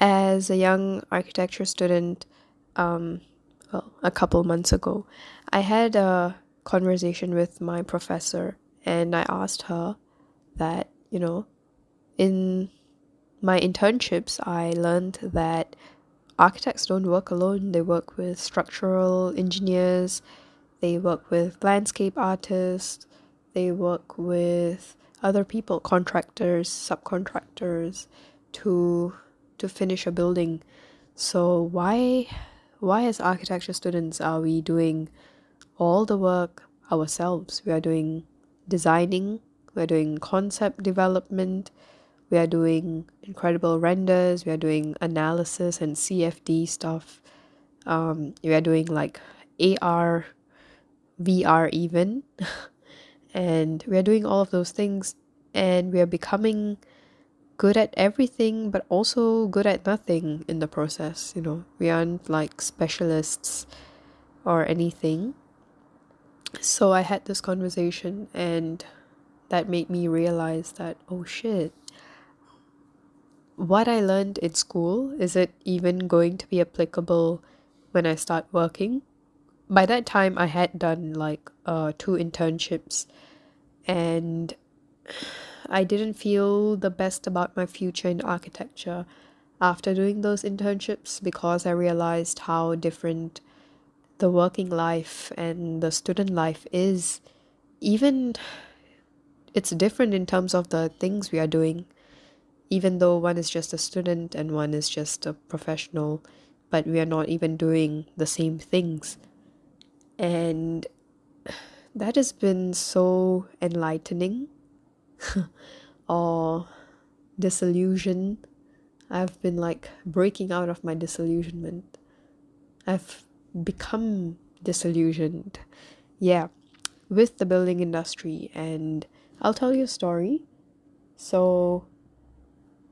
as a young architecture student, um, well, a couple months ago, I had a conversation with my professor and I asked her that, you know, in my internships, I learned that architects don't work alone, they work with structural engineers, they work with landscape artists, they work with other people, contractors, subcontractors to to finish a building. So why why as architecture students are we doing all the work ourselves? We are doing designing, we're doing concept development, we are doing incredible renders, we are doing analysis and CFD stuff. Um, we are doing like AR, VR even. and we are doing all of those things and we are becoming good at everything but also good at nothing in the process you know? We aren't like specialists or anything. So i had this conversation and that made me realize that oh shit. What i learned in school is it even going to be applicable when i start working? By that time i had done like uh two internships and I didn't feel the best about my future in architecture after doing those internships because I realized how different the working life and the student life is. Even it's different in terms of the things we are doing, even though one is just a student and one is just a professional, but we are not even doing the same things. And that has been so enlightening or disillusion. I've been like breaking out of my disillusionment. I've become disillusioned. Yeah, with the building industry. And I'll tell you a story. So,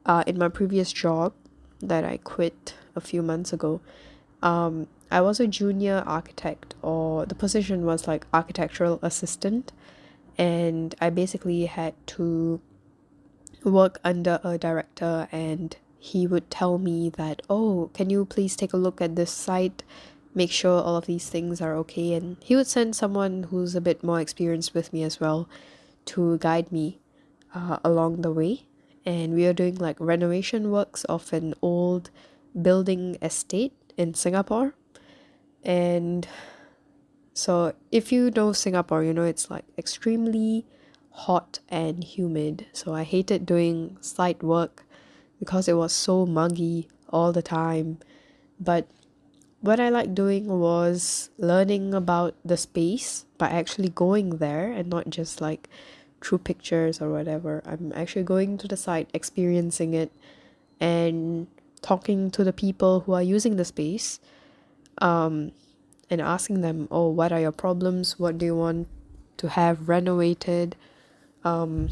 uh, in my previous job that I quit a few months ago, um, I was a junior architect, or the position was like architectural assistant and I basically had to work under a director and he would tell me that oh can you please take a look at this site? Make sure all of these things are okay. And he would send someone who's a bit more experienced with me as well to guide me uh, along the way. And we are doing like renovation works of an old building estate in Singapore. And so if you know Singapore, you know it's like extremely hot and humid. So I hated doing site work because it was so muggy all the time. But what I liked doing was learning about the space by actually going there and not just like through pictures or whatever. I'm actually going to the site, experiencing it, and talking to the people who are using the space. Um, and asking them, oh, what are your problems? What do you want to have renovated? Um,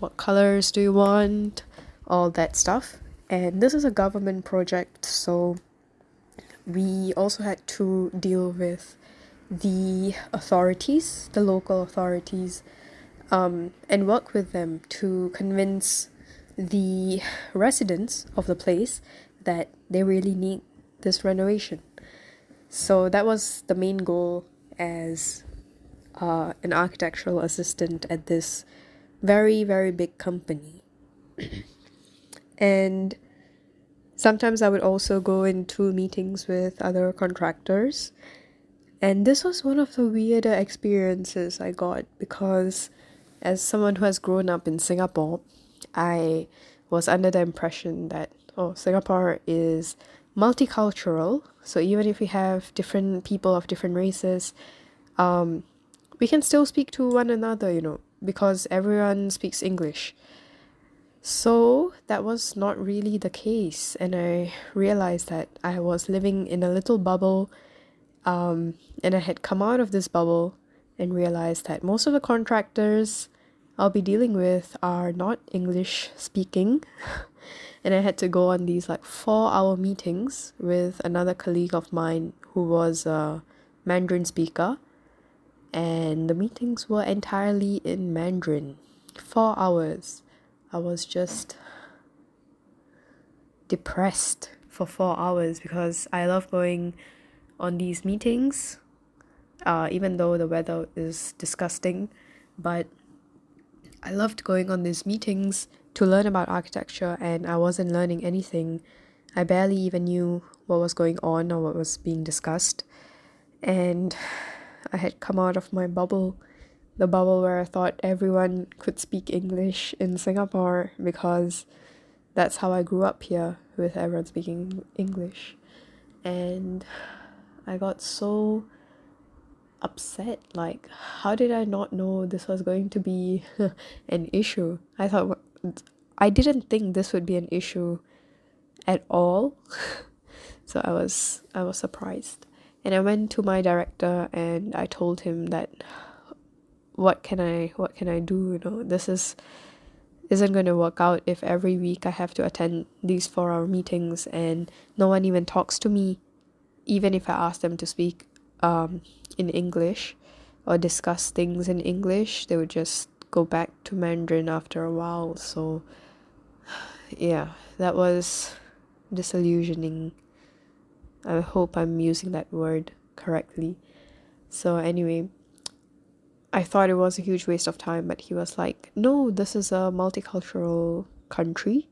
what colors do you want? All that stuff. And this is a government project, so we also had to deal with the authorities, the local authorities, um, and work with them to convince the residents of the place that they really need this renovation. So that was the main goal as uh, an architectural assistant at this very, very big company. and sometimes I would also go into meetings with other contractors. And this was one of the weirder experiences I got because, as someone who has grown up in Singapore, I was under the impression that, oh, Singapore is multicultural. So even if we have different people of different races, um, we can still speak to one another, you know, because everyone speaks English. So that was not really the case, and I realized that I was living in a little bubble, um, and I had come out of this bubble and realized that most of the contractors I'll be dealing with are not English speaking. and I had to go on these like four hour meetings with another colleague of mine who was a Mandarin speaker. And the meetings were entirely in Mandarin. Four hours. I was just depressed for four hours because I love going on these meetings, uh, even though the weather is disgusting. But I loved going on these meetings to learn about architecture, and I wasn't learning anything. I barely even knew what was going on or what was being discussed. And I had come out of my bubble, the bubble where I thought everyone could speak English in Singapore because that's how I grew up here with everyone speaking English. And I got so upset like how did I not know this was going to be an issue? I thought I didn't think this would be an issue at all. so I was I was surprised. And I went to my director and I told him that what can I what can I do, you know, this is isn't going to work out if every week I have to attend these 4-hour meetings and no one even talks to me even if I ask them to speak um in English or discuss things in English, they would just go back to Mandarin after a while. So yeah, that was disillusioning. I hope I'm using that word correctly. So, anyway, I thought it was a huge waste of time, but he was like, no, this is a multicultural country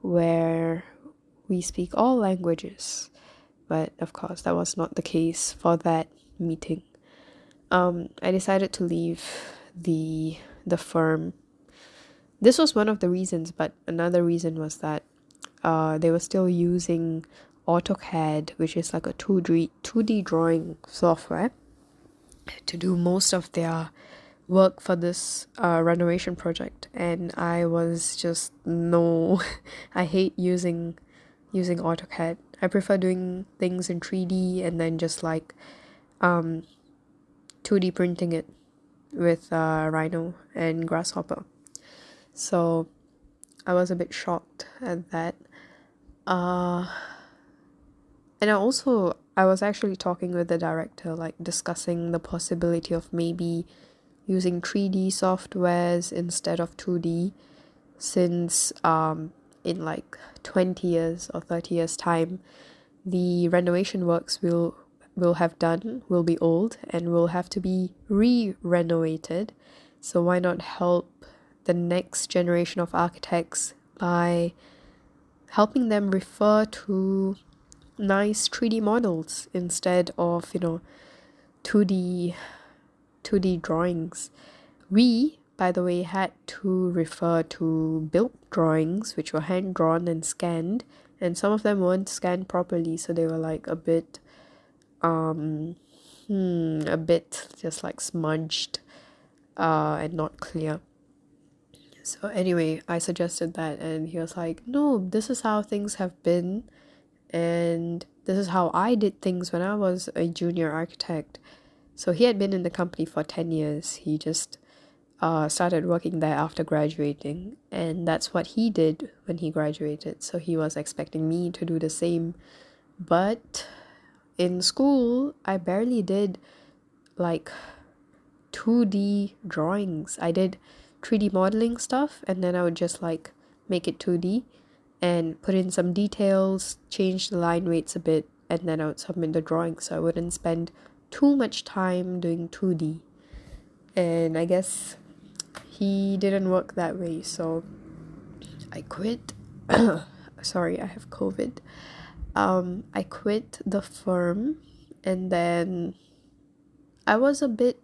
where we speak all languages. But of course, that was not the case for that meeting. Um, I decided to leave the the firm. This was one of the reasons, but another reason was that uh, they were still using AutoCAD, which is like a 2D, 2D drawing software, to do most of their work for this uh, renovation project. And I was just, no, I hate using using AutoCAD. I prefer doing things in 3D and then just like um, 2D printing it with uh, Rhino and Grasshopper. So I was a bit shocked at that. Uh, and I also I was actually talking with the director, like discussing the possibility of maybe using 3D softwares instead of 2D, since um in like 20 years or 30 years time, the renovation works will will have done will be old and will have to be re-renovated. So why not help the next generation of architects by helping them refer to nice 3D models instead of, you know, 2D 2D drawings. We, by the way, had to refer to built drawings which were hand drawn and scanned, and some of them weren't scanned properly, so they were like a bit um hmm, a bit just like smudged uh and not clear. So anyway, I suggested that and he was like, "No, this is how things have been and this is how I did things when I was a junior architect." So he had been in the company for 10 years. He just uh, started working there after graduating, and that's what he did when he graduated. So he was expecting me to do the same. But in school, I barely did like 2D drawings. I did 3D modeling stuff and then I would just like make it 2D and put in some details, change the line weights a bit, and then I would submit the drawing so I wouldn't spend too much time doing 2D. And I guess he didn't work that way, so I quit. Sorry, I have COVID. Um, I quit the firm and then I was a bit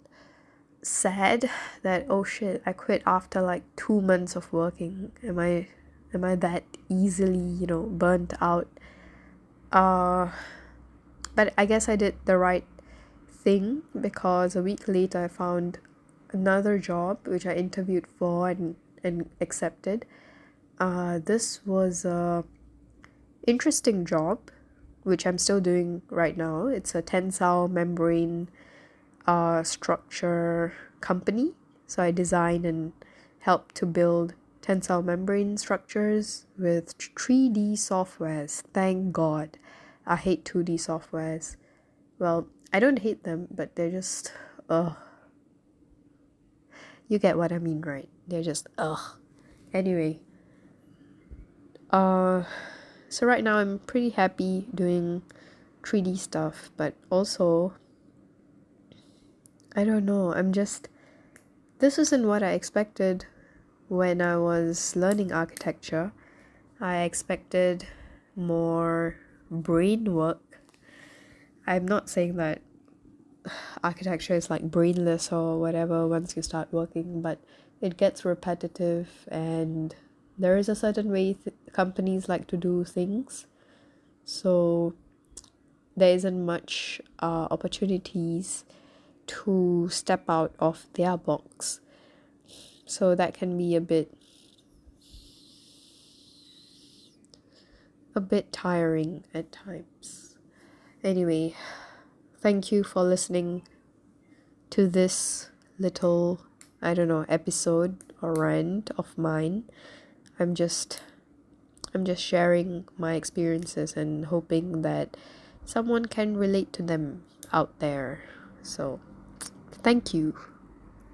sad that oh shit I quit after like two months of working am I am I that easily you know burnt out uh but I guess I did the right thing because a week later I found another job which I interviewed for and and accepted uh this was a interesting job which I'm still doing right now it's a tensile membrane uh, structure company. So I design and help to build tensile membrane structures with 3D softwares. Thank God. I hate 2D softwares. Well, I don't hate them, but they're just ugh. You get what I mean, right? They're just ugh. Anyway, uh so right now I'm pretty happy doing 3D stuff, but also I don't know, I'm just this isn't what I expected when I was learning architecture. I expected more brain work. I'm not saying that architecture is like brainless or whatever once you start working, but it gets repetitive and there is a certain way th- companies like to do things. So there isn't much uh, opportunities to step out of their box. So that can be a bit a bit tiring at times. Anyway, thank you for listening to this little I don't know episode or rant of mine. I'm just I'm just sharing my experiences and hoping that someone can relate to them out there. So, thank you.